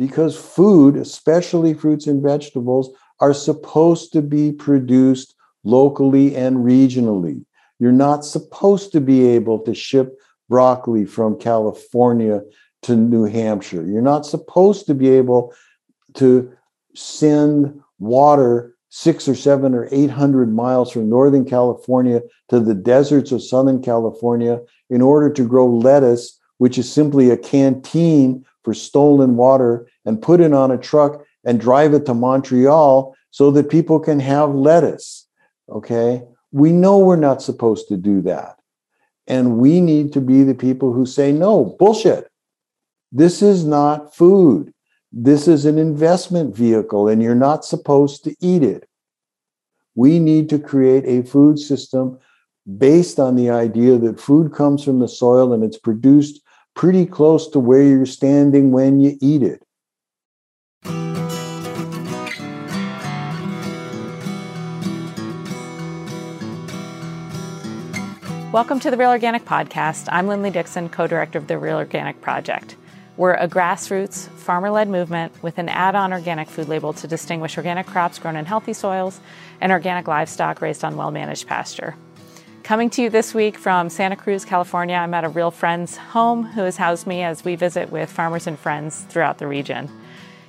because food, especially fruits and vegetables, are supposed to be produced locally and regionally. You're not supposed to be able to ship broccoli from California to New Hampshire. You're not supposed to be able to send water six or seven or 800 miles from Northern California to the deserts of Southern California in order to grow lettuce, which is simply a canteen for stolen water, and put it on a truck and drive it to Montreal so that people can have lettuce. Okay. We know we're not supposed to do that. And we need to be the people who say, no, bullshit. This is not food. This is an investment vehicle, and you're not supposed to eat it. We need to create a food system based on the idea that food comes from the soil and it's produced pretty close to where you're standing when you eat it. Welcome to the Real Organic Podcast. I'm Linley Dickson, co director of the Real Organic Project. We're a grassroots, farmer led movement with an add on organic food label to distinguish organic crops grown in healthy soils and organic livestock raised on well managed pasture. Coming to you this week from Santa Cruz, California, I'm at a real friend's home who has housed me as we visit with farmers and friends throughout the region.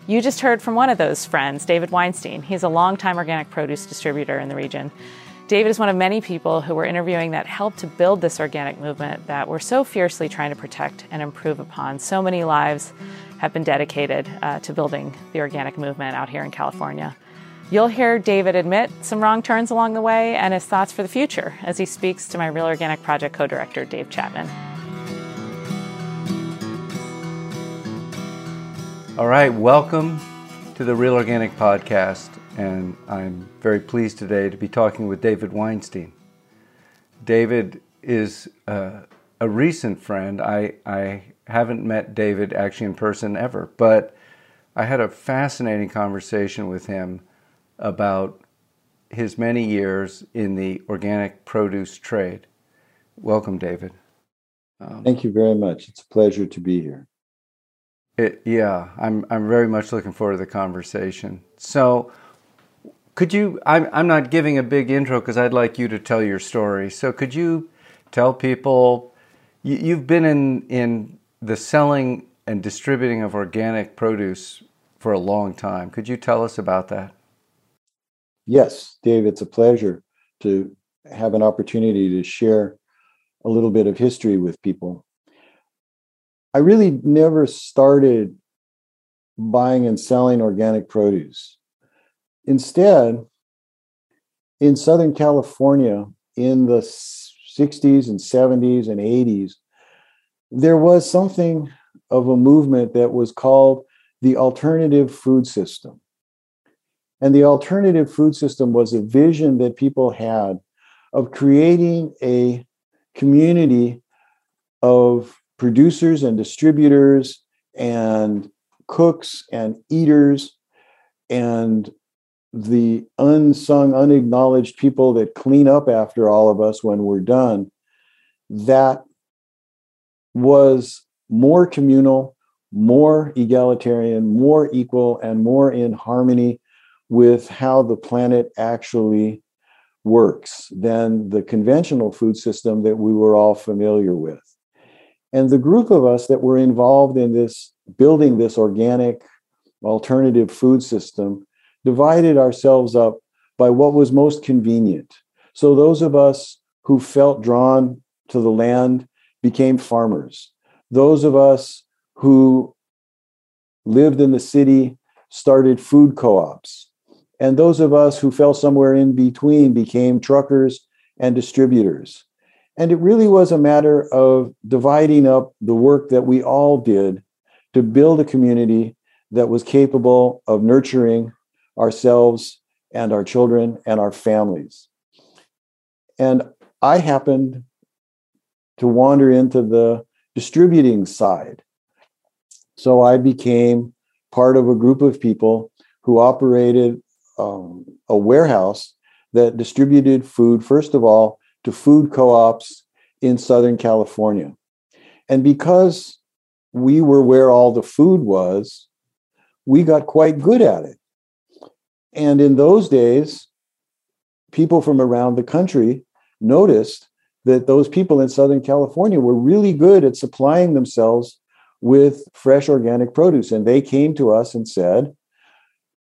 You just heard from one of those friends, David Weinstein. He's a longtime organic produce distributor in the region. David is one of many people who we're interviewing that helped to build this organic movement that we're so fiercely trying to protect and improve upon. So many lives have been dedicated uh, to building the organic movement out here in California. You'll hear David admit some wrong turns along the way and his thoughts for the future as he speaks to my Real Organic Project co director, Dave Chapman. All right, welcome to the Real Organic Podcast and I'm very pleased today to be talking with David Weinstein. David is uh, a recent friend. I, I haven't met David actually in person ever, but I had a fascinating conversation with him about his many years in the organic produce trade. Welcome, David. Um, Thank you very much. It's a pleasure to be here. It, yeah, I'm I'm very much looking forward to the conversation. So, could you? I'm, I'm not giving a big intro because I'd like you to tell your story. So could you tell people you, you've been in in the selling and distributing of organic produce for a long time. Could you tell us about that? Yes, Dave. It's a pleasure to have an opportunity to share a little bit of history with people. I really never started buying and selling organic produce. Instead, in Southern California in the 60s and 70s and 80s, there was something of a movement that was called the alternative food system. And the alternative food system was a vision that people had of creating a community of producers and distributors and cooks and eaters and the unsung, unacknowledged people that clean up after all of us when we're done, that was more communal, more egalitarian, more equal, and more in harmony with how the planet actually works than the conventional food system that we were all familiar with. And the group of us that were involved in this building this organic alternative food system divided ourselves up by what was most convenient. So those of us who felt drawn to the land became farmers. Those of us who lived in the city started food co ops. And those of us who fell somewhere in between became truckers and distributors. And it really was a matter of dividing up the work that we all did to build a community that was capable of nurturing ourselves and our children and our families. And I happened to wander into the distributing side. So I became part of a group of people who operated um, a warehouse that distributed food, first of all, to food co ops in Southern California. And because we were where all the food was, we got quite good at it. And in those days, people from around the country noticed that those people in Southern California were really good at supplying themselves with fresh organic produce. And they came to us and said,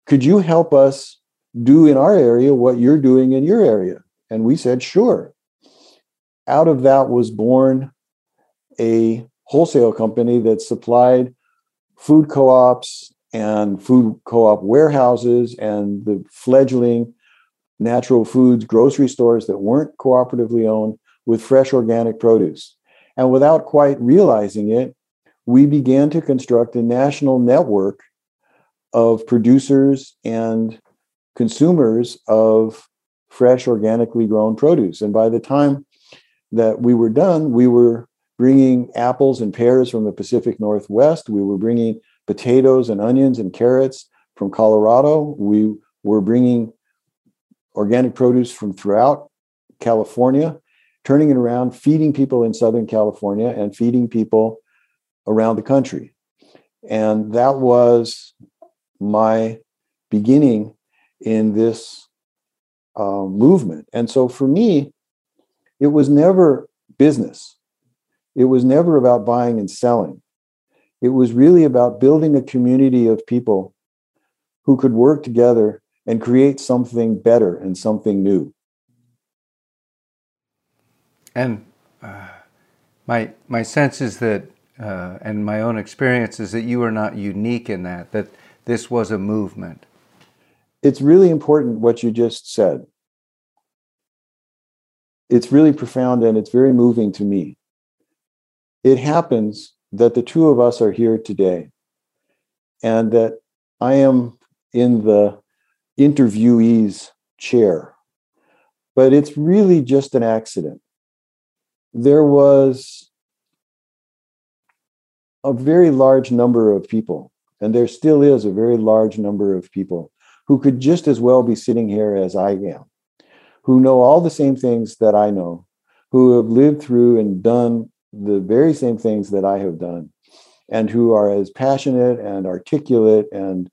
Could you help us do in our area what you're doing in your area? And we said, Sure. Out of that was born a wholesale company that supplied food co ops and food co op warehouses and the fledgling natural foods grocery stores that weren't cooperatively owned with fresh organic produce. And without quite realizing it, we began to construct a national network of producers and consumers of fresh organically grown produce. And by the time that we were done, we were bringing apples and pears from the Pacific Northwest. We were bringing potatoes and onions and carrots from Colorado. We were bringing organic produce from throughout California, turning it around, feeding people in Southern California and feeding people around the country. And that was my beginning in this uh, movement. And so for me, it was never business. It was never about buying and selling. It was really about building a community of people who could work together and create something better and something new. And uh, my my sense is that, uh, and my own experience is that you are not unique in that. That this was a movement. It's really important what you just said. It's really profound and it's very moving to me. It happens that the two of us are here today and that I am in the interviewee's chair. But it's really just an accident. There was a very large number of people, and there still is a very large number of people who could just as well be sitting here as I am, who know all the same things that I know, who have lived through and done the very same things that I have done, and who are as passionate and articulate and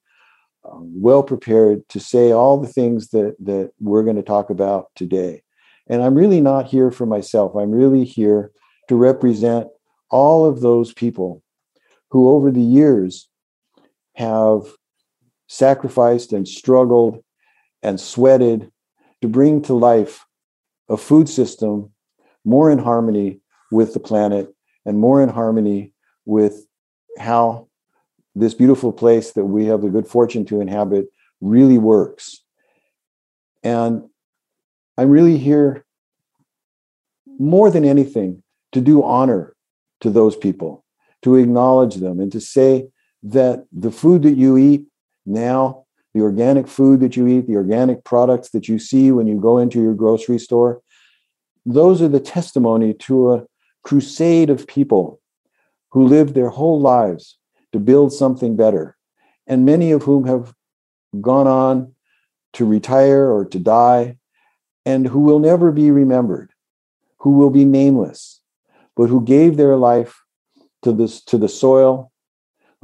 um, well prepared to say all the things that that we're going to talk about today. And I'm really not here for myself. I'm really here to represent all of those people who over the years have sacrificed and struggled and sweated to bring to life a food system more in harmony with the planet and more in harmony with how this beautiful place that we have the good fortune to inhabit really works. And I'm really here more than anything to do honor to those people, to acknowledge them, and to say that the food that you eat now, the organic food that you eat, the organic products that you see when you go into your grocery store, those are the testimony to a crusade of people who lived their whole lives to build something better, and many of whom have gone on to retire or to die, and who will never be remembered, who will be nameless, but who gave their life to this to the soil,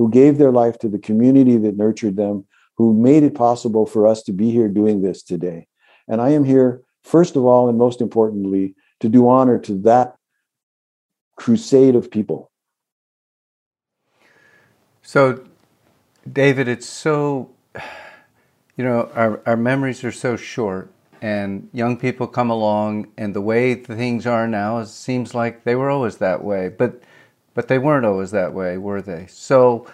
who gave their life to the community that nurtured them, who made it possible for us to be here doing this today. And I am here, first of all, and most importantly, to do honor to that crusade of people so, David, it's so, you know, our, our memories are so short, and young people come along, and the way things are now seems like they were always that way, but but they weren't always that way, were they? So,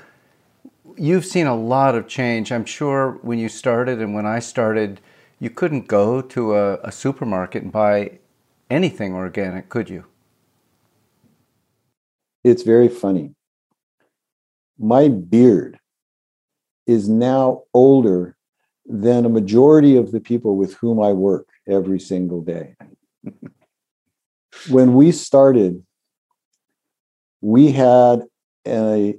you've seen a lot of change. I'm sure when you started and when I started, you couldn't go to a, a supermarket and buy anything organic, could you? It's very funny my beard is now older than a majority of the people with whom I work every single day. when we started, we had a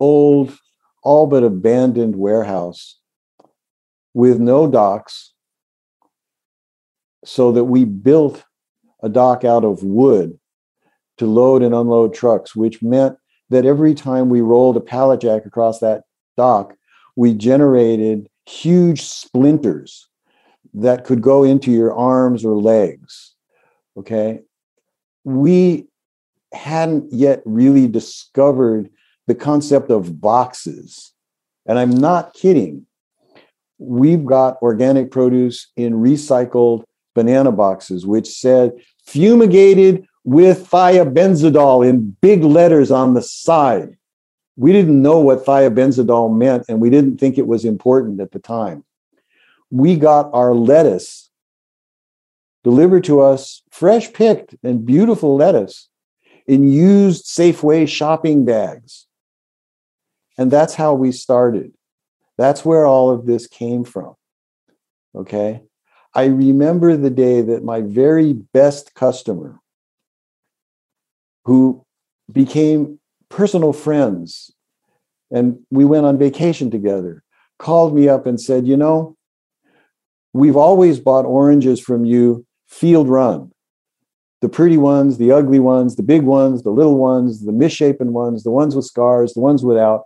old, all but abandoned warehouse with no docks, so that we built a dock out of wood to load and unload trucks, which meant that every time we rolled a pallet jack across that dock, we generated huge splinters that could go into your arms or legs. Okay. We hadn't yet really discovered the concept of boxes. And I'm not kidding. We've got organic produce in recycled banana boxes, which said fumigated with thiabendazole in big letters on the side. We didn't know what thiabendazole meant, and we didn't think it was important at the time. We got our lettuce delivered to us, fresh picked and beautiful lettuce in used Safeway shopping bags. And that's how we started. That's where all of this came from. Okay. I remember the day that my very best customer, who became personal friends, and we went on vacation together, called me up and said, You know, we've always bought oranges from you field run. The pretty ones, the ugly ones, the big ones, the little ones, the misshapen ones, the ones with scars, the ones without.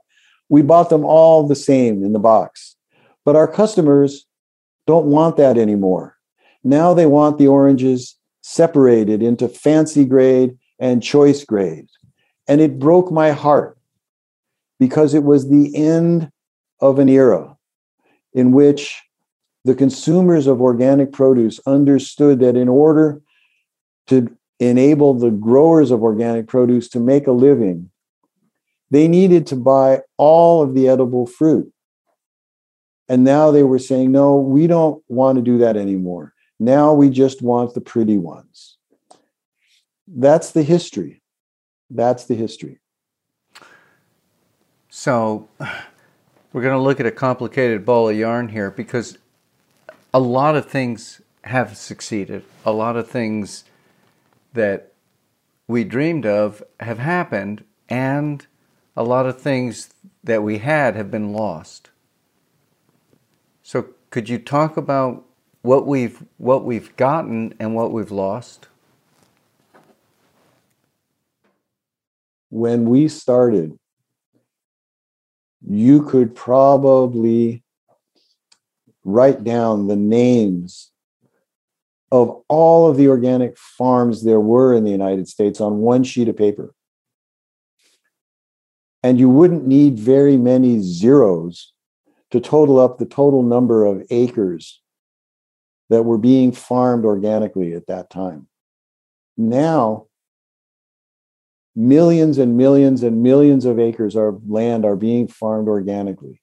We bought them all the same in the box. But our customers don't want that anymore. Now they want the oranges separated into fancy grade and choice grade. And it broke my heart because it was the end of an era in which the consumers of organic produce understood that in order to enable the growers of organic produce to make a living, they needed to buy all of the edible fruit. And now they were saying, no, we don't want to do that anymore. Now we just want the pretty ones. That's the history. That's the history. So we're going to look at a complicated ball of yarn here because a lot of things have succeeded. A lot of things that we dreamed of have happened, and a lot of things that we had have been lost. So, could you talk about what we've what we've gotten and what we've lost? When we started, you could probably write down the names of all of the organic farms there were in the United States on one sheet of paper. And you wouldn't need very many zeros to total up the total number of acres that were being farmed organically at that time. Now, millions and millions and millions of acres of land are being farmed organically.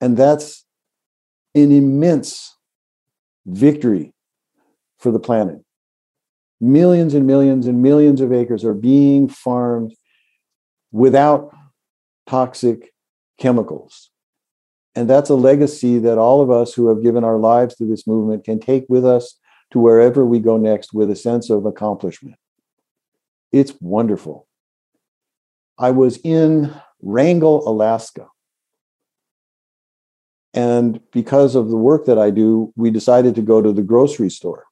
And that's an immense victory for the planet. Millions and millions and millions of acres are being farmed without toxic chemicals. And that's a legacy that all of us who have given our lives to this movement can take with us to wherever we go next with a sense of accomplishment. It's wonderful. I was in Wrangell, Alaska. And because of the work that I do, we decided to go to the grocery store.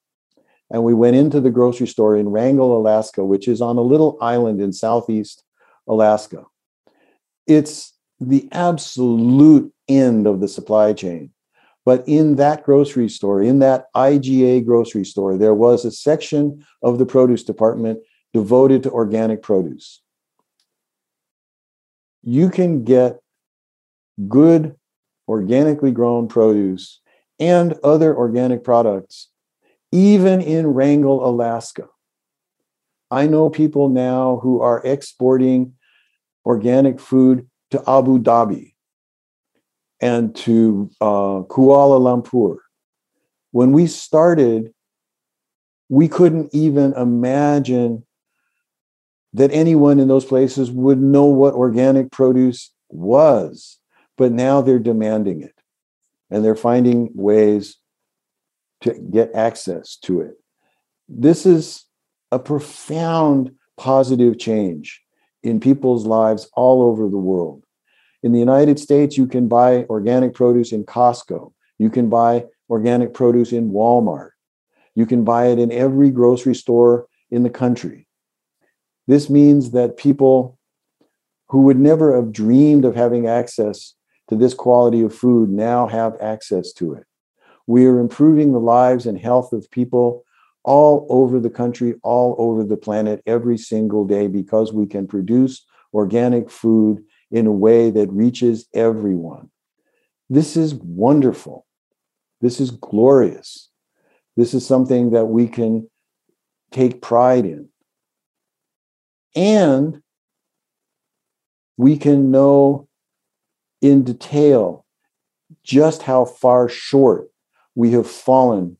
And we went into the grocery store in Wrangell, Alaska, which is on a little island in southeast Alaska. It's the absolute end of the supply chain. But in that grocery store, in that IGA grocery store, there was a section of the produce department devoted to organic produce. You can get good organically grown produce and other organic products, even in Wrangell, Alaska. I know people now who are exporting organic food to Abu Dhabi and to uh, Kuala Lumpur. When we started, we couldn't even imagine that anyone in those places would know what organic produce was. But now they're demanding it and they're finding ways to get access to it. This is a profound positive change in people's lives all over the world. In the United States, you can buy organic produce in Costco. You can buy organic produce in Walmart. You can buy it in every grocery store in the country. This means that people who would never have dreamed of having access to this quality of food now have access to it. We are improving the lives and health of people all over the country, all over the planet, every single day because we can produce organic food in a way that reaches everyone. This is wonderful. This is glorious. This is something that we can take pride in. And we can know in detail just how far short we have fallen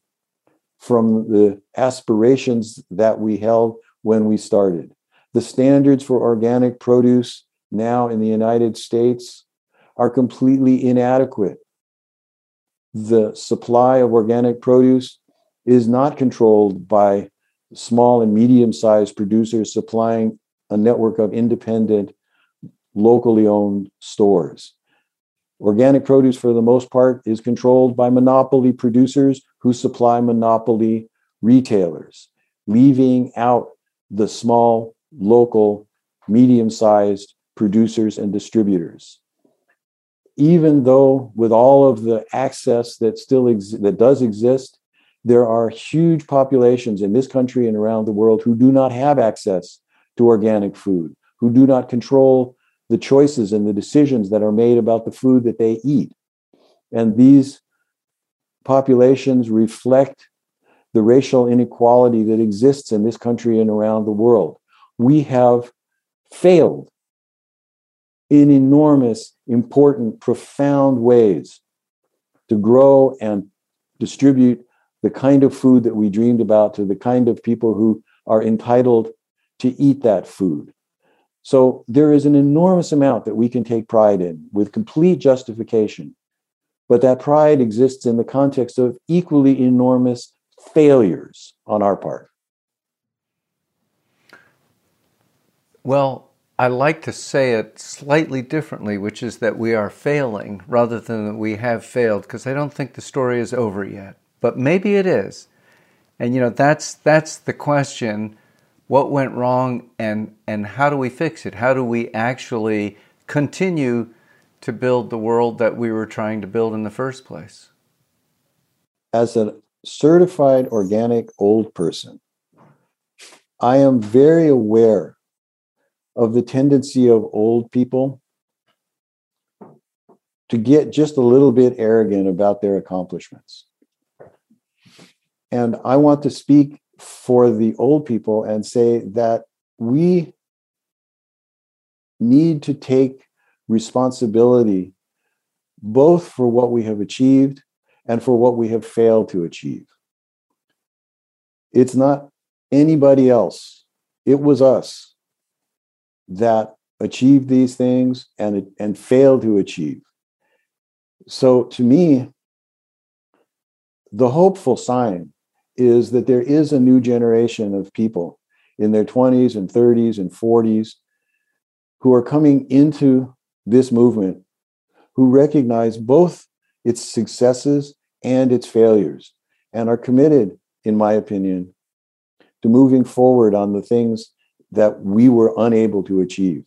from the aspirations that we held when we started. The standards for organic produce now in the United States are completely inadequate. The supply of organic produce is not controlled by small and medium sized producers supplying a network of independent, locally owned stores. Organic produce, for the most part, is controlled by monopoly producers who supply monopoly retailers, leaving out the small, local, medium sized producers and distributors. Even though, with all of the access that still ex- that does exist, there are huge populations in this country and around the world who do not have access to organic food, who do not control the choices and the decisions that are made about the food that they eat. And these populations reflect the racial inequality that exists in this country and around the world. We have failed in enormous, important, profound ways to grow and distribute the kind of food that we dreamed about to the kind of people who are entitled to eat that food. So there is an enormous amount that we can take pride in with complete justification. But that pride exists in the context of equally enormous failures on our part. Well, I like to say it slightly differently, which is that we are failing rather than that we have failed, because I don't think the story is over yet. But maybe it is. And you know, that's that's the question what went wrong and, and how do we fix it? How do we actually continue to build the world that we were trying to build in the first place? As a certified organic old person, I am very aware of the tendency of old people to get just a little bit arrogant about their accomplishments. And I want to speak for the old people and say that we need to take responsibility both for what we have achieved and for what we have failed to achieve. It's not anybody else, it was us that achieved these things and, and failed to achieve. So to me, the hopeful sign is that there is a new generation of people in their 20s and 30s and 40s who are coming into this movement who recognize both its successes and its failures and are committed, in my opinion, to moving forward on the things that we were unable to achieve.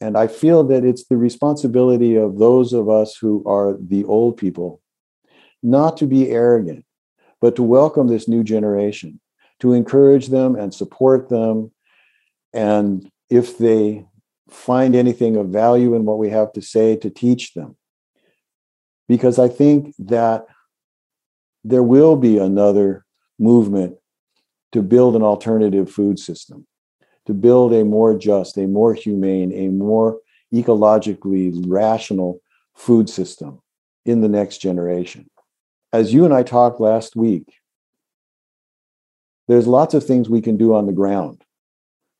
And I feel that it's the responsibility of those of us who are the old people not to be arrogant, but to welcome this new generation, to encourage them and support them. And if they find anything of value in what we have to say, to teach them. Because I think that there will be another movement to build an alternative food system, to build a more just, a more humane, a more ecologically rational food system in the next generation as you and I talked last week, there's lots of things we can do on the ground.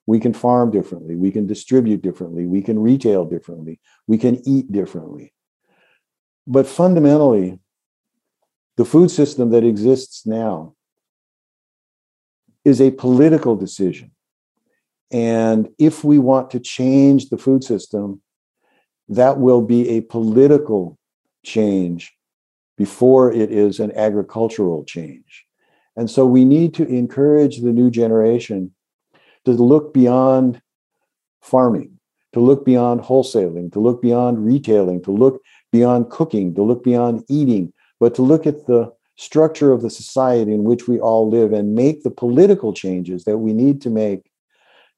We can farm differently. We can distribute differently. We can retail differently. We can eat differently. But fundamentally, the food system that exists now is a political decision. And if we want to change the food system, that will be a political change before it is an agricultural change. And so we need to encourage the new generation to look beyond farming, to look beyond wholesaling, to look beyond retailing, to look beyond cooking, to look beyond eating, but to look at the structure of the society in which we all live and make the political changes that we need to make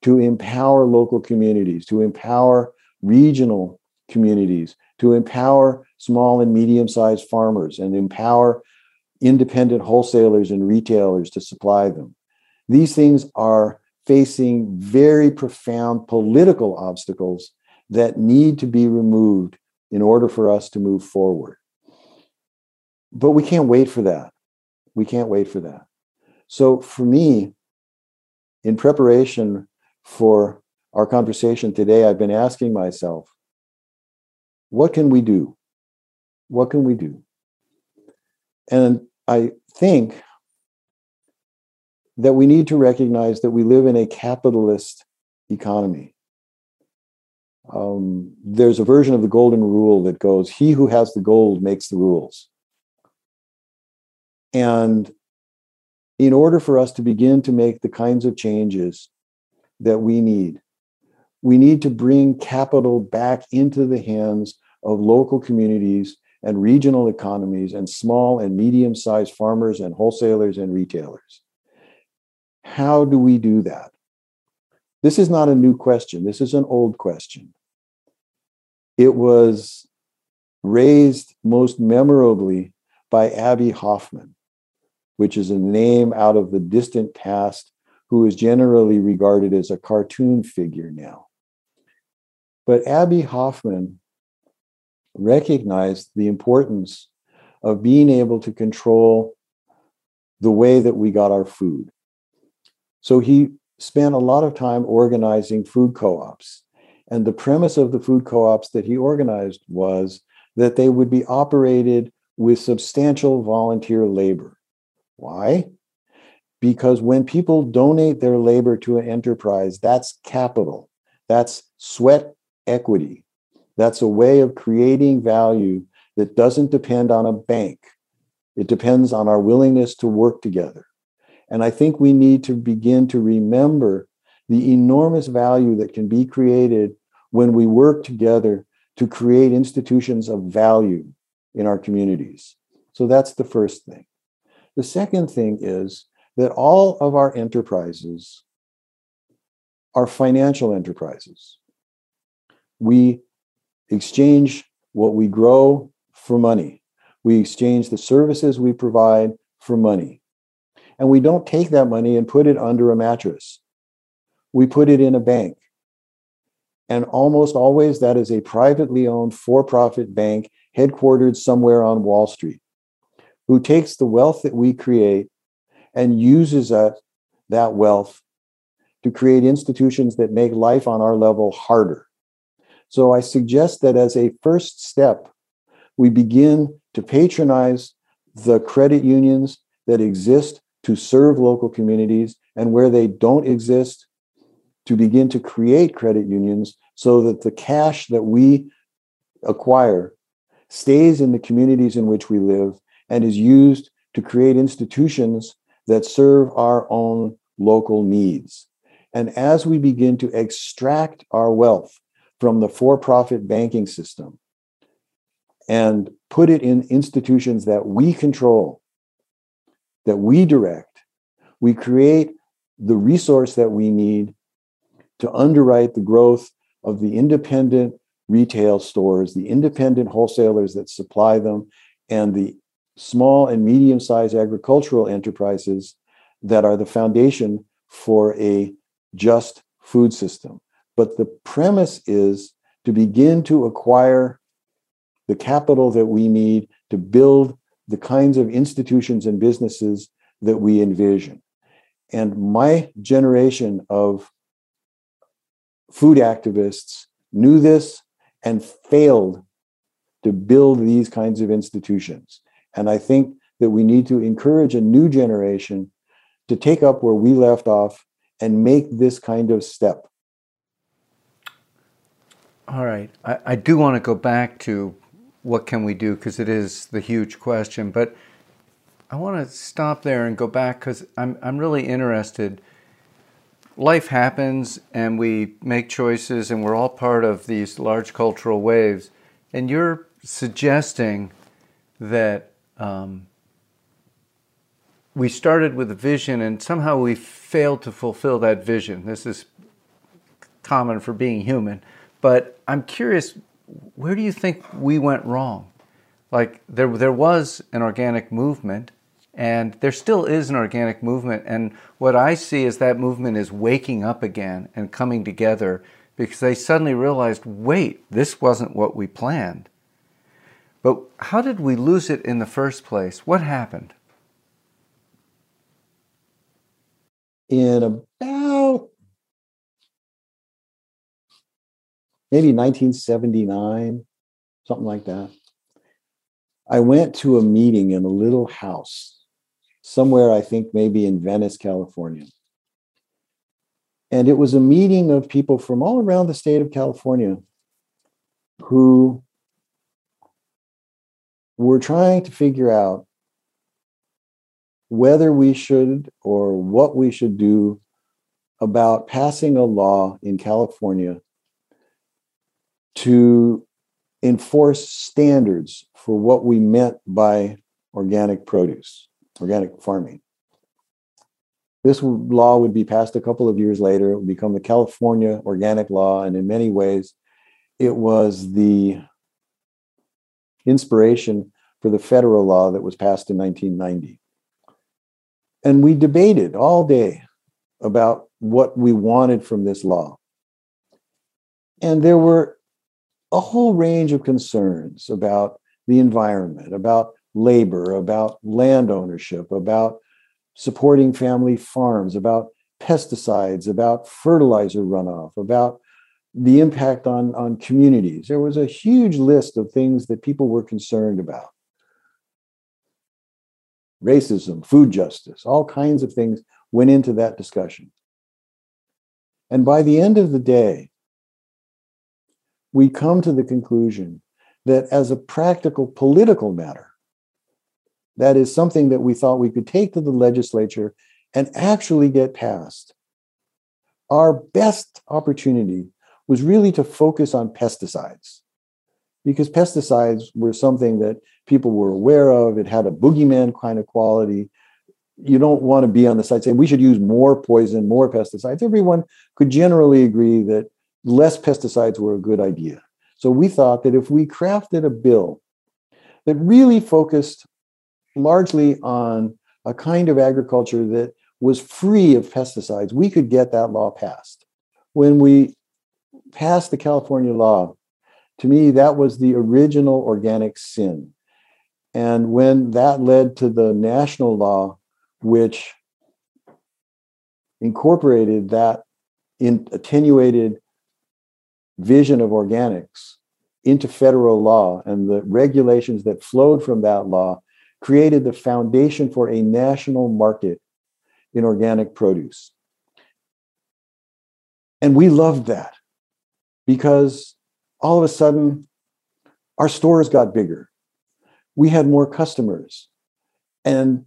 to empower local communities, to empower regional communities, to empower small and medium sized farmers, and empower independent wholesalers and retailers to supply them. These things are facing very profound political obstacles that need to be removed in order for us to move forward. But we can't wait for that. We can't wait for that. So for me, in preparation for our conversation today, I've been asking myself, what can we do? What can we do? And I think that we need to recognize that we live in a capitalist economy. Um, there's a version of the golden rule that goes, He who has the gold makes the rules. And in order for us to begin to make the kinds of changes that we need, we need to bring capital back into the hands of local communities and regional economies and small and medium sized farmers and wholesalers and retailers. How do we do that? This is not a new question. This is an old question. It was raised most memorably by Abbie Hoffman which is a name out of the distant past, who is generally regarded as a cartoon figure now. But Abbie Hoffman recognized the importance of being able to control the way that we got our food. So he spent a lot of time organizing food co ops. And the premise of the food co ops that he organized was that they would be operated with substantial volunteer labor. Why? Because when people donate their labor to an enterprise, that's capital, that's sweat equity. That's a way of creating value that doesn't depend on a bank. It depends on our willingness to work together. And I think we need to begin to remember the enormous value that can be created when we work together to create institutions of value in our communities. So that's the first thing. The second thing is that all of our enterprises are financial enterprises. We exchange what we grow for money. We exchange the services we provide for money. And we don't take that money and put it under a mattress. We put it in a bank. And almost always that is a privately owned for profit bank headquartered somewhere on Wall Street who takes the wealth that we create and uses that, that wealth to create institutions that make life on our level harder. So I suggest that as a first step, we begin to patronize the credit unions that exist to serve local communities and where they don't exist, to begin to create credit unions so that the cash that we acquire stays in the communities in which we live and is used to create institutions that serve our own local needs. And as we begin to extract our wealth from the for profit banking system and put it in institutions that we control, that we direct, we create the resource that we need to underwrite the growth of the independent retail stores, the independent wholesalers that supply them, and the small and medium sized agricultural enterprises that are the foundation for a just food system. But the premise is to begin to acquire the capital that we need to build the kinds of institutions and businesses that we envision. And my generation of food activists knew this and failed to build these kinds of institutions. And I think that we need to encourage a new generation to take up where we left off and make this kind of step. All right. I, I do want to go back to what can we do because it is the huge question. But I want to stop there and go back because I'm, I'm really interested. life happens and we make choices and we're all part of these large cultural waves. And you're suggesting that um, we started with a vision and somehow we failed to fulfill that vision. This is common for being human. But I'm curious, where do you think we went wrong? Like there, there was an organic movement, and there still is an organic movement. And what I see is that movement is waking up again and coming together because they suddenly realized, wait, this wasn't what we planned. But how did we lose it in the first place? What happened? In about maybe 1979, something like that. I went to a meeting in a little house somewhere, I think maybe in Venice, California. And it was a meeting of people from all around the state of California who were trying to figure out whether we should or what we should do about passing a law in California to enforce standards for what we meant by organic produce, organic farming. This law would be passed a couple of years later. It would become the California Organic Law. And in many ways, it was the inspiration for the federal law that was passed in 1990. And we debated all day about what we wanted from this law. And there were a whole range of concerns about the environment, about labor, about land ownership, about supporting family farms, about pesticides, about fertilizer runoff, about the impact on, on communities. There was a huge list of things that people were concerned about racism, food justice, all kinds of things went into that discussion. And by the end of the day, we come to the conclusion that as a practical political matter, that is something that we thought we could take to the legislature and actually get passed. Our best opportunity was really to focus on pesticides because pesticides were something that people were aware of. It had a boogeyman kind of quality. You don't want to be on the side saying we should use more poison, more pesticides. Everyone could generally agree that less pesticides were a good idea. So we thought that if we crafted a bill that really focused largely on a kind of agriculture that was free of pesticides, we could get that law passed. When we passed the California law, to me, that was the original organic sin. And when that led to the national law, which incorporated that in attenuated vision of organics into federal law and the regulations that flowed from that law created the foundation for a national market in organic produce. And we loved that because all of a sudden our stores got bigger. We had more customers. And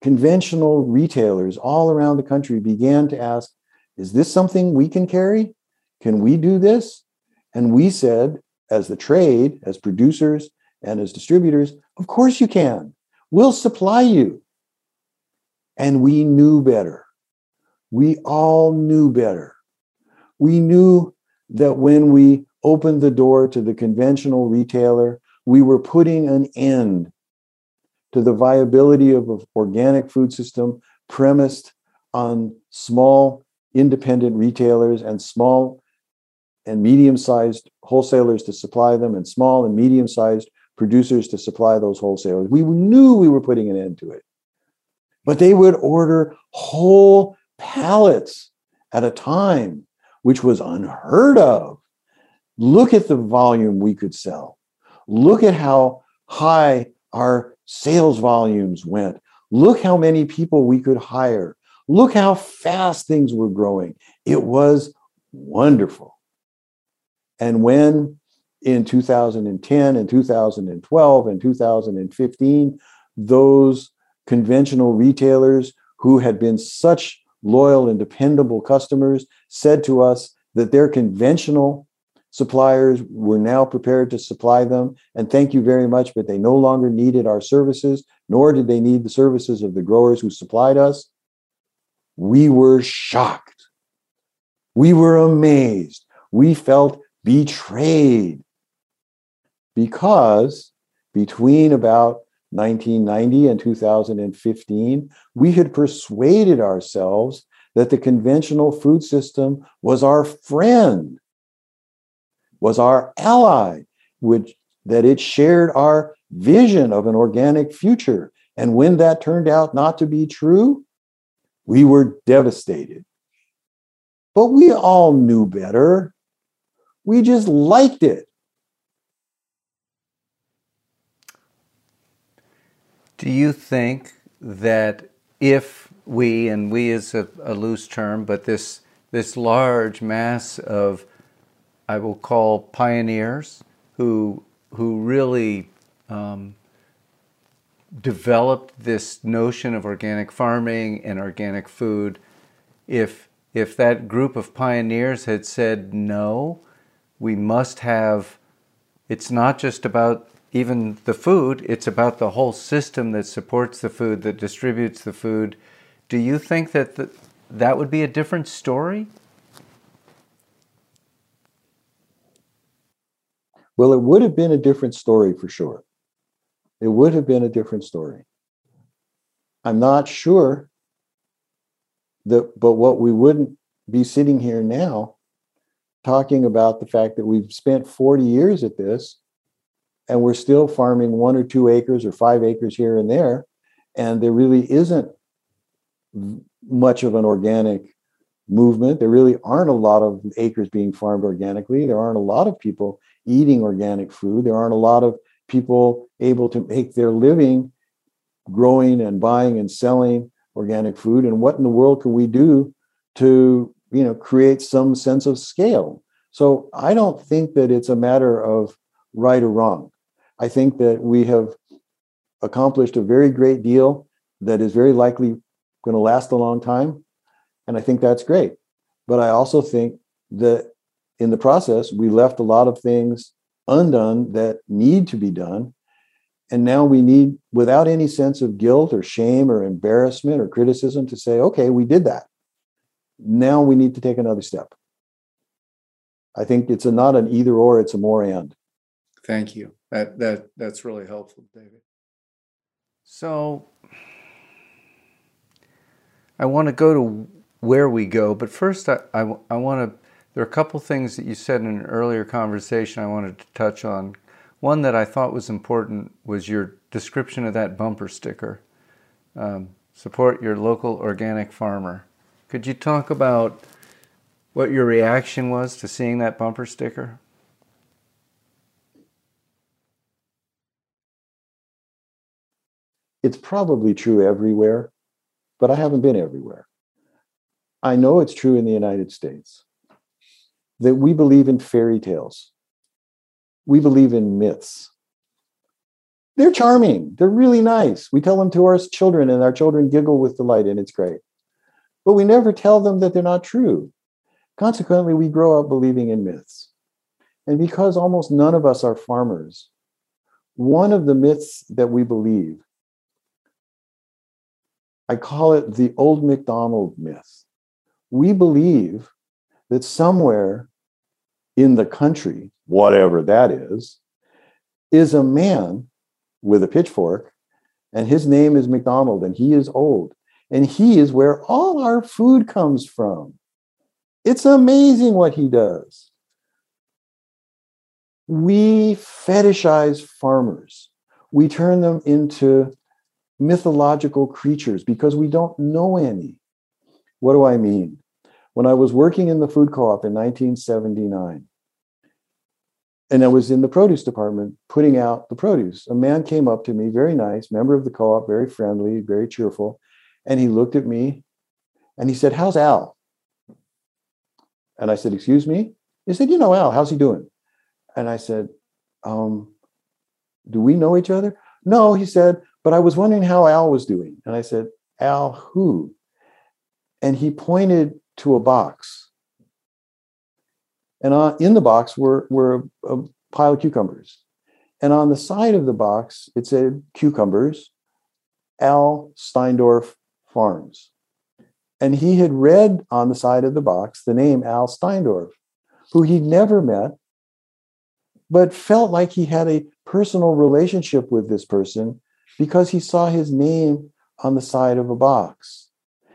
conventional retailers all around the country began to ask, is this something we can carry? Can we do this? And we said, as the trade, as producers, and as distributors, of course you can. We'll supply you. And we knew better. We all knew better. We knew that when we opened the door to the conventional retailer, we were putting an end to the viability of an organic food system premised on small independent retailers and small and medium sized wholesalers to supply them and small and medium sized producers to supply those wholesalers. We knew we were putting an end to it. But they would order whole pallets at a time, which was unheard of. Look at the volume we could sell. Look at how high our sales volumes went. Look how many people we could hire. Look how fast things were growing. It was wonderful. And when in 2010 and 2012 and 2015, those conventional retailers who had been such loyal and dependable customers said to us that their conventional suppliers were now prepared to supply them. And thank you very much, but they no longer needed our services, nor did they need the services of the growers who supplied us. We were shocked. We were amazed. We felt betrayed because between about 1990 and 2015, we had persuaded ourselves that the conventional food system was our friend was our ally, which that it shared our vision of an organic future. And when that turned out not to be true, we were devastated. But we all knew better. We just liked it. Do you think that if we, and we is a, a loose term, but this this large mass of I will call pioneers who who really um, developed this notion of organic farming and organic food. If if that group of pioneers had said no, we must have. It's not just about even the food; it's about the whole system that supports the food, that distributes the food. Do you think that the, that would be a different story? Well, it would have been a different story for sure. It would have been a different story. I'm not sure that, but what we wouldn't be sitting here now talking about the fact that we've spent 40 years at this and we're still farming one or two acres or five acres here and there. And there really isn't much of an organic movement. There really aren't a lot of acres being farmed organically. There aren't a lot of people eating organic food. There aren't a lot of people able to make their living growing and buying and selling organic food. And what in the world can we do to, you know, create some sense of scale? So I don't think that it's a matter of right or wrong. I think that we have accomplished a very great deal that is very likely going to last a long time. And I think that's great. But I also think that in the process, we left a lot of things undone that need to be done. And now we need, without any sense of guilt or shame or embarrassment or criticism, to say, okay, we did that. Now we need to take another step. I think it's a, not an either or, it's a more and. Thank you. That that that's really helpful, David. So I want to go to where we go, but first I, I, I want to there are a couple things that you said in an earlier conversation I wanted to touch on. One that I thought was important was your description of that bumper sticker. Um, support your local organic farmer. Could you talk about what your reaction was to seeing that bumper sticker? It's probably true everywhere, but I haven't been everywhere. I know it's true in the United States that we believe in fairy tales. We believe in myths. They're charming. They're really nice. We tell them to our children, and our children giggle with delight, and it's great. But we never tell them that they're not true. Consequently, we grow up believing in myths. And because almost none of us are farmers, one of the myths that we believe, I call it the old MacDonald myth. We believe that somewhere in the country, whatever that is, is a man with a pitchfork, and his name is MacDonald, and he is old, and he is where all our food comes from. It's amazing what he does. We fetishize farmers. We turn them into mythological creatures because we don't know any. What do I mean? when I was working in the food co op in 1979, and I was in the produce department putting out the produce, a man came up to me, very nice, member of the co op, very friendly, very cheerful. And he looked at me and he said, How's Al? And I said, Excuse me? He said, You know Al, how's he doing? And I said, um, Do we know each other? No, he said, but I was wondering how Al was doing. And I said, Al, who? and he pointed to a box. And in the box were, were a, a pile of cucumbers. And on the side of the box, it said cucumbers, Al Steindorf Farms. And he had read on the side of the box the name Al Steindorf, who he'd never met, but felt like he had a personal relationship with this person because he saw his name on the side of a box.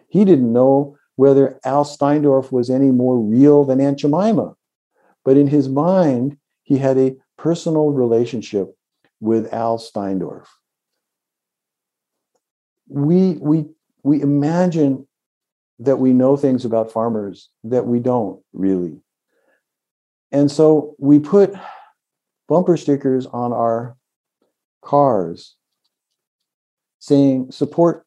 He didn't know whether Al Steindorf was any more real than Aunt Jemima, but in his mind, he had a personal relationship with Al Steindorf. We, we, we imagine that we know things about farmers that we don't really. And so we put bumper stickers on our cars saying, support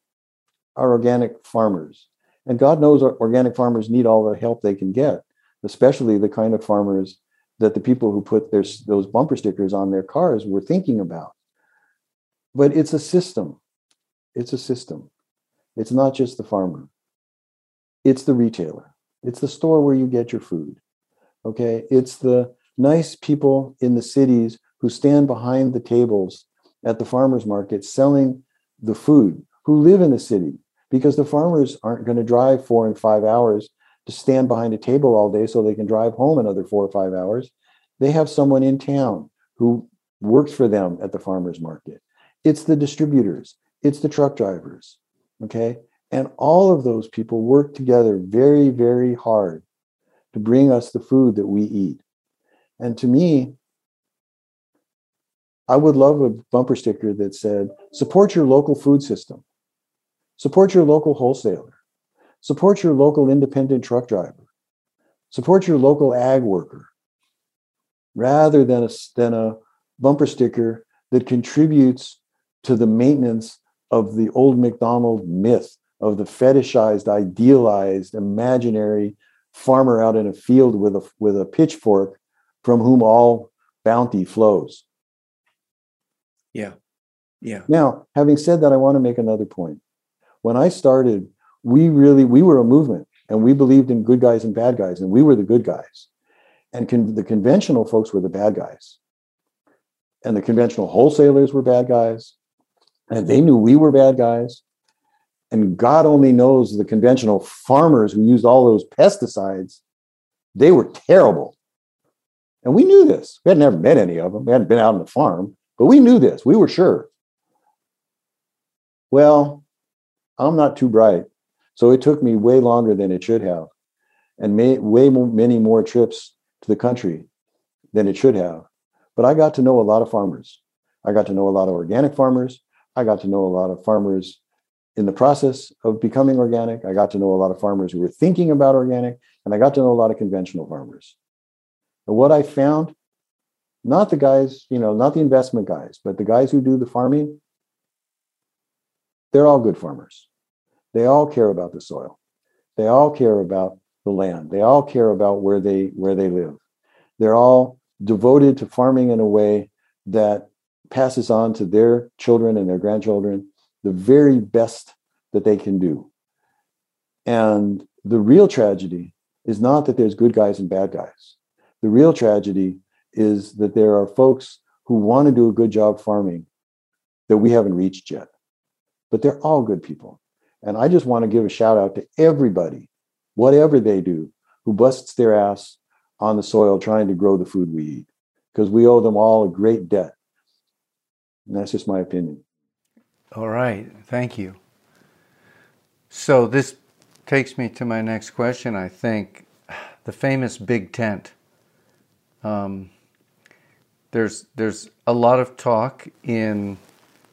our organic farmers. And God knows organic farmers need all the help they can get, especially the kind of farmers that the people who put their, those bumper stickers on their cars were thinking about. But it's a system. It's a system. It's not just the farmer. It's the retailer. It's the store where you get your food. Okay. It's the nice people in the cities who stand behind the tables at the farmers market selling the food, who live in the city, because the farmers aren't going to drive four and five hours to stand behind a table all day so they can drive home another four or five hours. They have someone in town who works for them at the farmers market. It's the distributors, it's the truck drivers. Okay. And all of those people work together very, very hard to bring us the food that we eat. And to me, I would love a bumper sticker that said, support your local food system, support your local wholesaler, support your local independent truck driver, support your local ag worker, rather than a, than a bumper sticker that contributes to the maintenance of the old McDonald myth of the fetishized, idealized, imaginary farmer out in a field with a, with a pitchfork from whom all bounty flows. Yeah. Yeah. Now, having said that, I want to make another point. When I started, we really we were a movement and we believed in good guys and bad guys and we were the good guys. And con- the conventional folks were the bad guys. And the conventional wholesalers were bad guys. And they knew we were bad guys. And God only knows the conventional farmers who used all those pesticides, they were terrible. And we knew this. We had never met any of them. We hadn't been out on the farm. But we knew this, we were sure. Well, I'm not too bright. So it took me way longer than it should have, and may, way more, many more trips to the country than it should have. But I got to know a lot of farmers. I got to know a lot of organic farmers. I got to know a lot of farmers in the process of becoming organic. I got to know a lot of farmers who were thinking about organic, and I got to know a lot of conventional farmers. And what I found not the guys, you know, not the investment guys, but the guys who do the farming, they're all good farmers. They all care about the soil. They all care about the land. They all care about where they where they live. They're all devoted to farming in a way that passes on to their children and their grandchildren the very best that they can do. And the real tragedy is not that there's good guys and bad guys. The real tragedy is that there are folks who want to do a good job farming that we haven't reached yet. But they're all good people. And I just want to give a shout out to everybody, whatever they do, who busts their ass on the soil trying to grow the food we eat, because we owe them all a great debt. And that's just my opinion. All right. Thank you. So this takes me to my next question, I think. The famous big tent. Um, there's there's a lot of talk in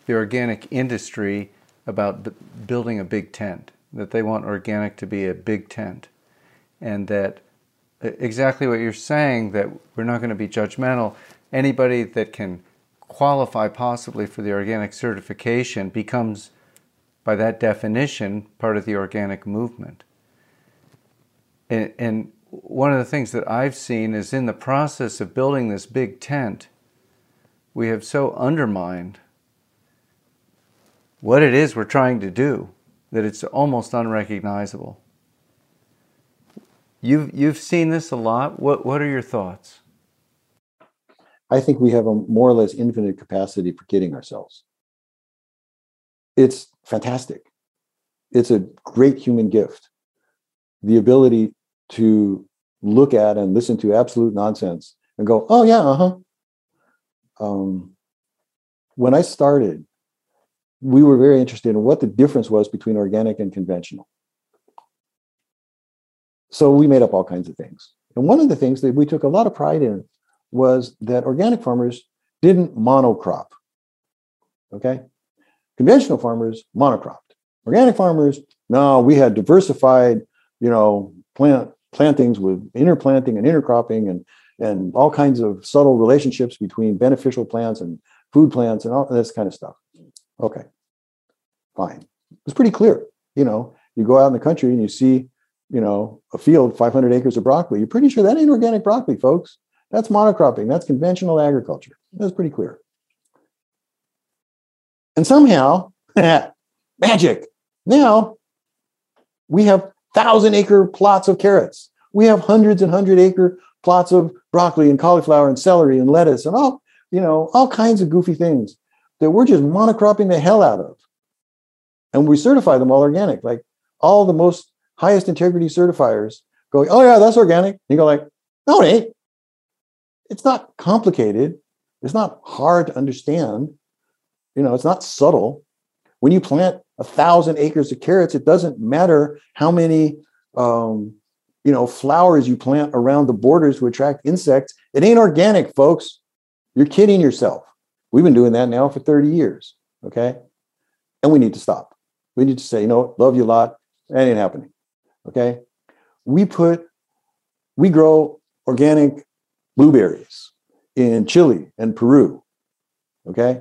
the organic industry about b- building a big tent that they want organic to be a big tent and that exactly what you're saying that we're not going to be judgmental anybody that can qualify possibly for the organic certification becomes by that definition part of the organic movement and, and one of the things that I've seen is in the process of building this big tent, we have so undermined what it is we're trying to do that it's almost unrecognizable. You've you've seen this a lot. What what are your thoughts? I think we have a more or less infinite capacity for kidding ourselves. It's fantastic. It's a great human gift. The ability to look at and listen to absolute nonsense and go, oh, yeah, uh huh. Um, when I started, we were very interested in what the difference was between organic and conventional. So we made up all kinds of things. And one of the things that we took a lot of pride in was that organic farmers didn't monocrop. Okay? Conventional farmers monocropped. Organic farmers, no, we had diversified, you know, plant plantings with interplanting and intercropping and and all kinds of subtle relationships between beneficial plants and food plants and all this kind of stuff. Okay, fine. It's pretty clear. You know, you go out in the country and you see, you know, a field, 500 acres of broccoli. You're pretty sure that ain't organic broccoli, folks. That's monocropping. That's conventional agriculture. That's pretty clear. And somehow, magic. Now we have thousand acre plots of carrots. We have hundreds and hundred acre plots of broccoli and cauliflower and celery and lettuce and all, you know, all kinds of goofy things that we're just monocropping the hell out of. And we certify them all organic. Like all the most highest integrity certifiers go, oh yeah, that's organic. And you go like, no, it ain't. It's not complicated. It's not hard to understand. You know, it's not subtle. When you plant a thousand acres of carrots, it doesn't matter how many um, you know, flowers you plant around the borders to attract insects. It ain't organic, folks. You're kidding yourself. We've been doing that now for 30 years. Okay. And we need to stop. We need to say, you know, love you a lot. That ain't happening. Okay. We put, we grow organic blueberries in Chile and Peru. Okay.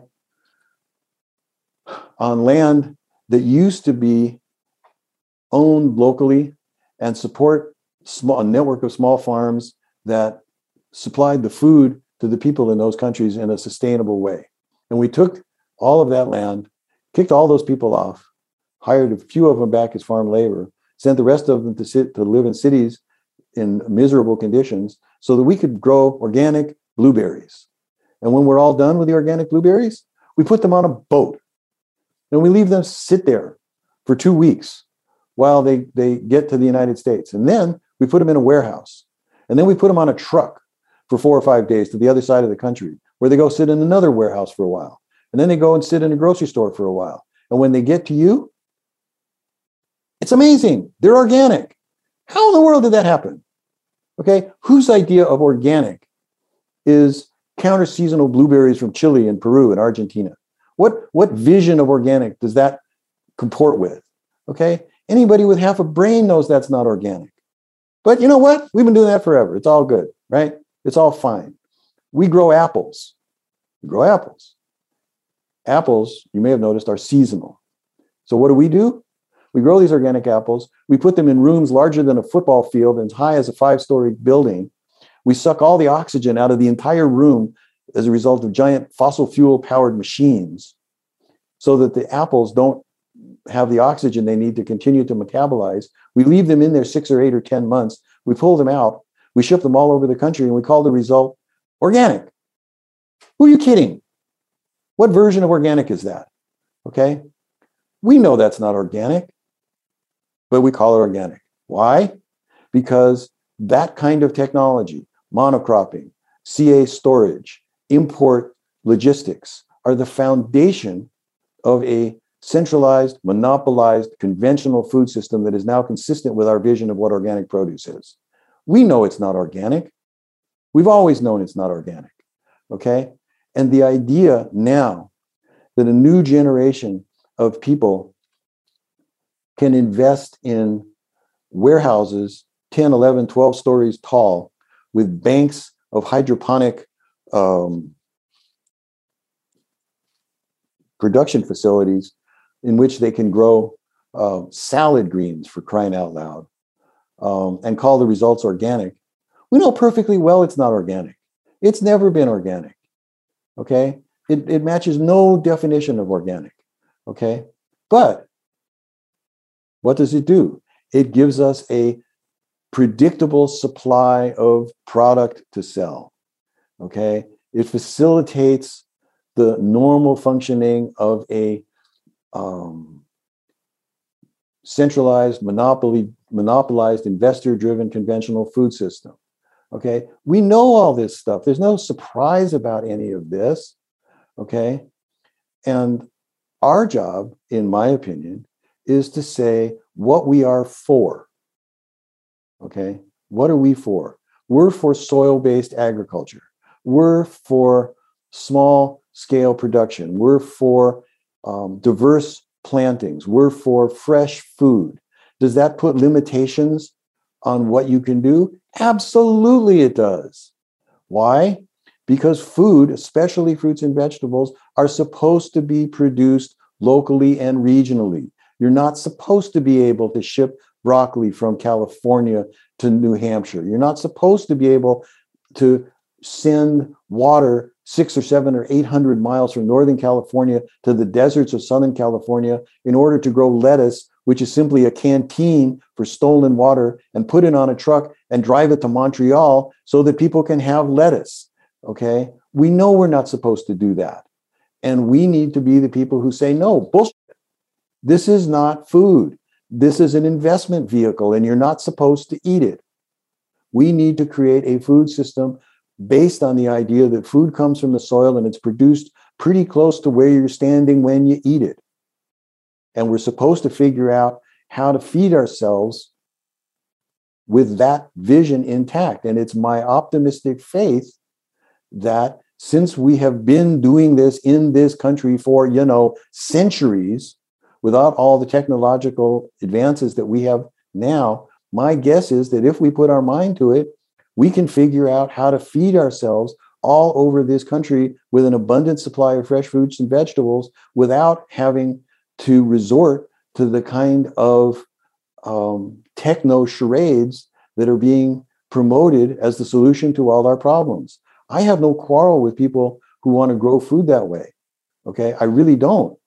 On land that used to be owned locally and support small, a network of small farms that supplied the food to the people in those countries in a sustainable way. And we took all of that land, kicked all those people off, hired a few of them back as farm labor, sent the rest of them to sit to live in cities in miserable conditions so that we could grow organic blueberries. And when we're all done with the organic blueberries, we put them on a boat and we leave them sit there for two weeks while they, they get to the United States. And then we put them in a warehouse. And then we put them on a truck for four or five days to the other side of the country, where they go sit in another warehouse for a while. And then they go and sit in a grocery store for a while. And when they get to you, it's amazing. They're organic. How in the world did that happen? Okay, whose idea of organic is counter seasonal blueberries from Chile and Peru and Argentina? What, what vision of organic does that comport with? Okay, anybody with half a brain knows that's not organic. But you know what? We've been doing that forever. It's all good, right? It's all fine. We grow apples. We grow apples. Apples, you may have noticed, are seasonal. So what do we do? We grow these organic apples. We put them in rooms larger than a football field and as high as a five story building. We suck all the oxygen out of the entire room as a result of giant fossil fuel powered machines so that the apples don't have the oxygen they need to continue to metabolize. We leave them in there six or eight or 10 months. We pull them out. We ship them all over the country and we call the result organic. Who are you kidding? What version of organic is that? Okay. We know that's not organic, but we call it organic. Why? Because that kind of technology, monocropping, CA storage, import logistics are the foundation of a centralized, monopolized, conventional food system that is now consistent with our vision of what organic produce is. We know it's not organic. We've always known it's not organic. Okay. And the idea now that a new generation of people can invest in warehouses 10, 11, 12 stories tall with banks of hydroponic um, production facilities in which they can grow uh, salad greens for crying out loud um, and call the results organic. We know perfectly well it's not organic. It's never been organic. Okay. It, it matches no definition of organic. Okay. But what does it do? It gives us a predictable supply of product to sell. Okay. It facilitates the normal functioning of a um, centralized, monopoly, monopolized, investor driven conventional food system. Okay. We know all this stuff. There's no surprise about any of this. Okay. And our job, in my opinion, is to say what we are for. Okay. What are we for? We're for soil based agriculture. We're for small scale production. We're for um, diverse plantings. We're for fresh food. Does that put limitations on what you can do? Absolutely, it does. Why? Because food, especially fruits and vegetables, are supposed to be produced locally and regionally. You're not supposed to be able to ship broccoli from California to New Hampshire. You're not supposed to be able to send water six or seven or 800 miles from Northern California to the deserts of Southern California in order to grow lettuce, which is simply a canteen for stolen water, and put it on a truck and drive it to Montreal so that people can have lettuce. Okay. We know we're not supposed to do that. And we need to be the people who say, no, bullshit. This is not food. This is an investment vehicle, and you're not supposed to eat it. We need to create a food system based on the idea that food comes from the soil and it's produced pretty close to where you're standing when you eat it. And we're supposed to figure out how to feed ourselves with that vision intact. And it's my optimistic faith that since we have been doing this in this country for, you know, centuries, without all the technological advances that we have now, my guess is that if we put our mind to it, we can figure out how to feed ourselves all over this country with an abundant supply of fresh fruits and vegetables without having to resort to the kind of um, techno charades that are being promoted as the solution to all our problems. I have no quarrel with people who want to grow food that way. Okay. I really don't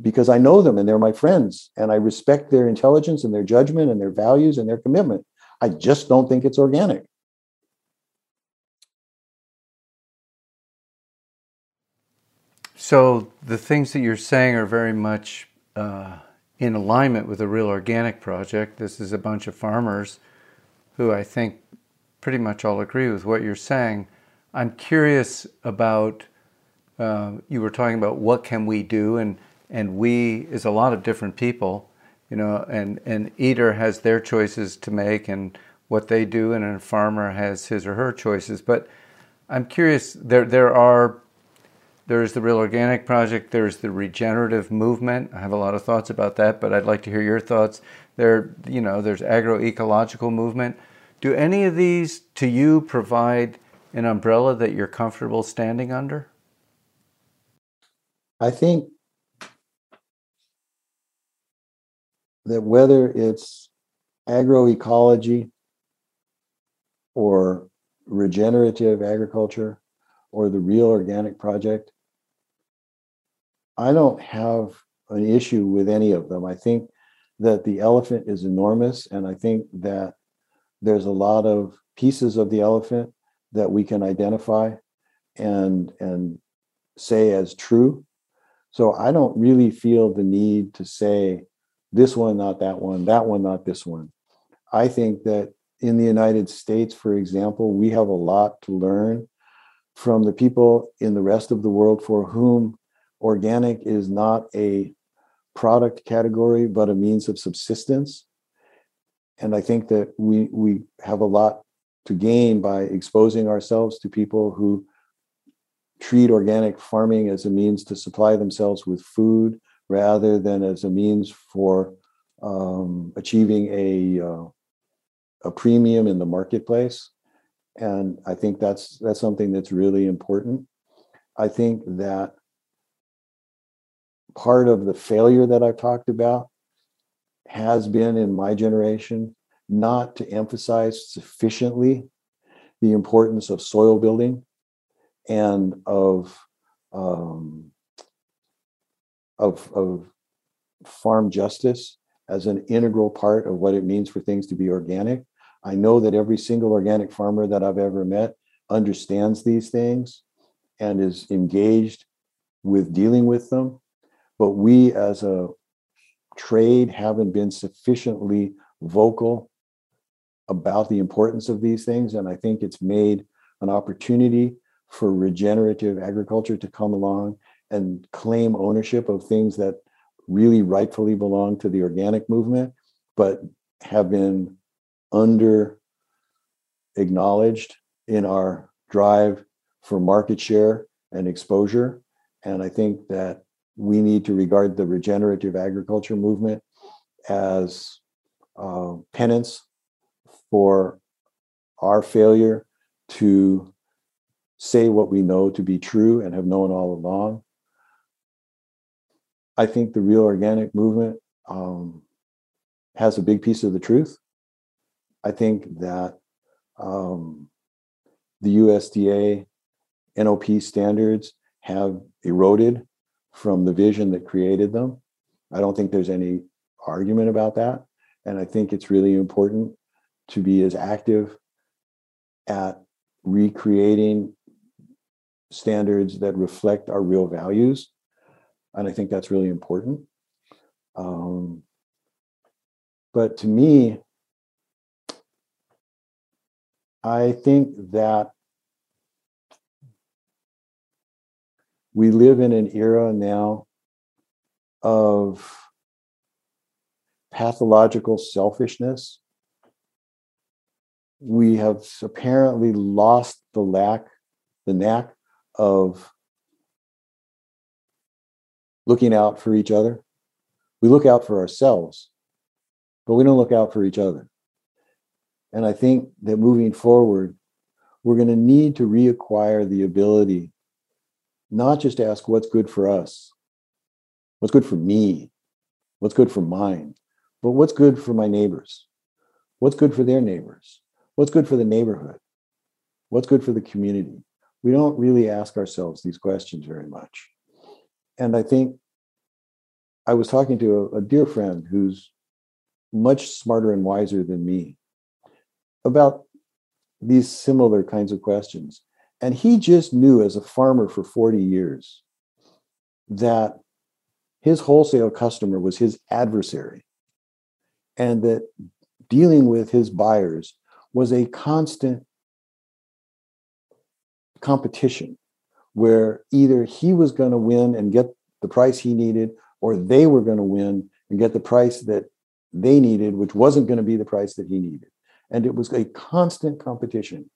because I know them and they're my friends and I respect their intelligence and their judgment and their values and their commitment. I just don't think it's organic. So the things that you're saying are very much uh, in alignment with the Real Organic Project. This is a bunch of farmers who I think pretty much all agree with what you're saying. I'm curious about. Uh, you were talking about what can we do, and and we is a lot of different people, you know, and and eater has their choices to make and what they do, and a farmer has his or her choices. But I'm curious. There there are there's the Real Organic Project. There's the regenerative movement. I have a lot of thoughts about that, but I'd like to hear your thoughts. There, you know, there's agroecological movement. Do any of these, to you, provide an umbrella that you're comfortable standing under? I think that whether it's agroecology or regenerative agriculture or the Real Organic Project, I don't have an issue with any of them. I think that the elephant is enormous, and I think that there's a lot of pieces of the elephant that we can identify and and say as true. So I don't really feel the need to say this one, not that one, that one, not this one. I think that in the United States, for example, we have a lot to learn from the people in the rest of the world for whom organic is not a product category, but a means of subsistence. And I think that we we have a lot to gain by exposing ourselves to people who treat organic farming as a means to supply themselves with food rather than as a means for um, achieving a uh, a premium in the marketplace. And I think that's that's something that's really important. I think that part of the failure that I've talked about has been in my generation not to emphasize sufficiently the importance of soil building and of um, of, of farm justice as an integral part of what it means for things to be organic. I know that every single organic farmer that I've ever met understands these things and is engaged with dealing with them. But we as a trade haven't been sufficiently vocal about the importance of these things. And I think it's made an opportunity for regenerative agriculture to come along and claim ownership of things that really rightfully belong to the organic movement, but have been under acknowledged in our drive for market share and exposure. And I think that we need to regard the regenerative agriculture movement as uh, penance for our failure to say what we know to be true and have known all along. I think the real organic movement um, has a big piece of the truth. I think that um, the USDA NOP standards have eroded from the vision that created them. I don't think there's any argument about that. And I think it's really important to be as active at recreating standards that reflect our real values. And I think that's really important. Um, but to me, I think that we live in an era now of pathological selfishness. We have apparently lost the lack, the knack of looking out for each other. We look out for ourselves, but we don't look out for each other. And I think that moving forward, we're going to need to reacquire the ability not just to ask what's good for us, what's good for me, what's good for mine, but what's good for my neighbors, what's good for their neighbors, what's good for the neighborhood, what's good for the community. We don't really ask ourselves these questions very much. And I think I was talking to a, a dear friend who's much smarter and wiser than me about these similar kinds of questions. And he just knew as a farmer for 40 years that his wholesale customer was his adversary and that dealing with his buyers was a constant competition where either he was going to win and get the price he needed or they were going to win and get the price that they needed which wasn't going to be the price that he needed. And it was a constant competition.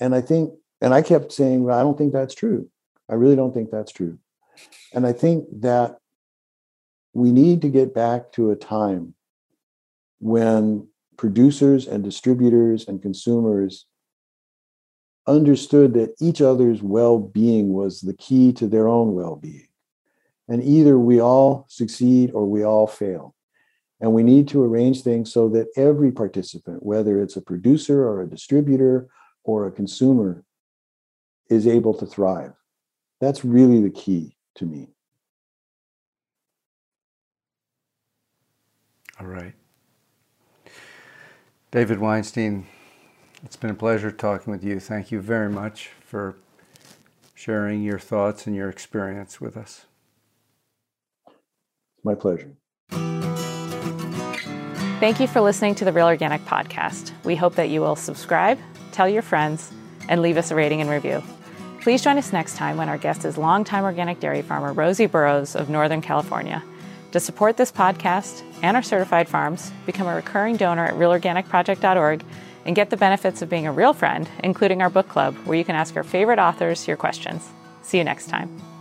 And i think and i kept saying well, i don't think that's true. I really don't think that's true. And i think that we need to get back to a time when producers and distributors and consumers understood that each other's well-being was the key to their own well-being and either we all succeed or we all fail and we need to arrange things so that every participant, whether it's a producer or a distributor or a consumer, is able to thrive. That's really the key to me. All right. David Weinstein, it's been a pleasure talking with you. Thank you very much for sharing your thoughts and your experience with us. It's my pleasure. Thank you for listening to the Real Organic Podcast. We hope that you will subscribe, tell your friends, and leave us a rating and review. Please join us next time when our guest is longtime organic dairy farmer Rosie Burrows of Northern California. To support this podcast and our certified farms, become a recurring donor at realorganicproject.org and get the benefits of being a real friend, including our book club, where you can ask our favorite authors your questions. See you next time.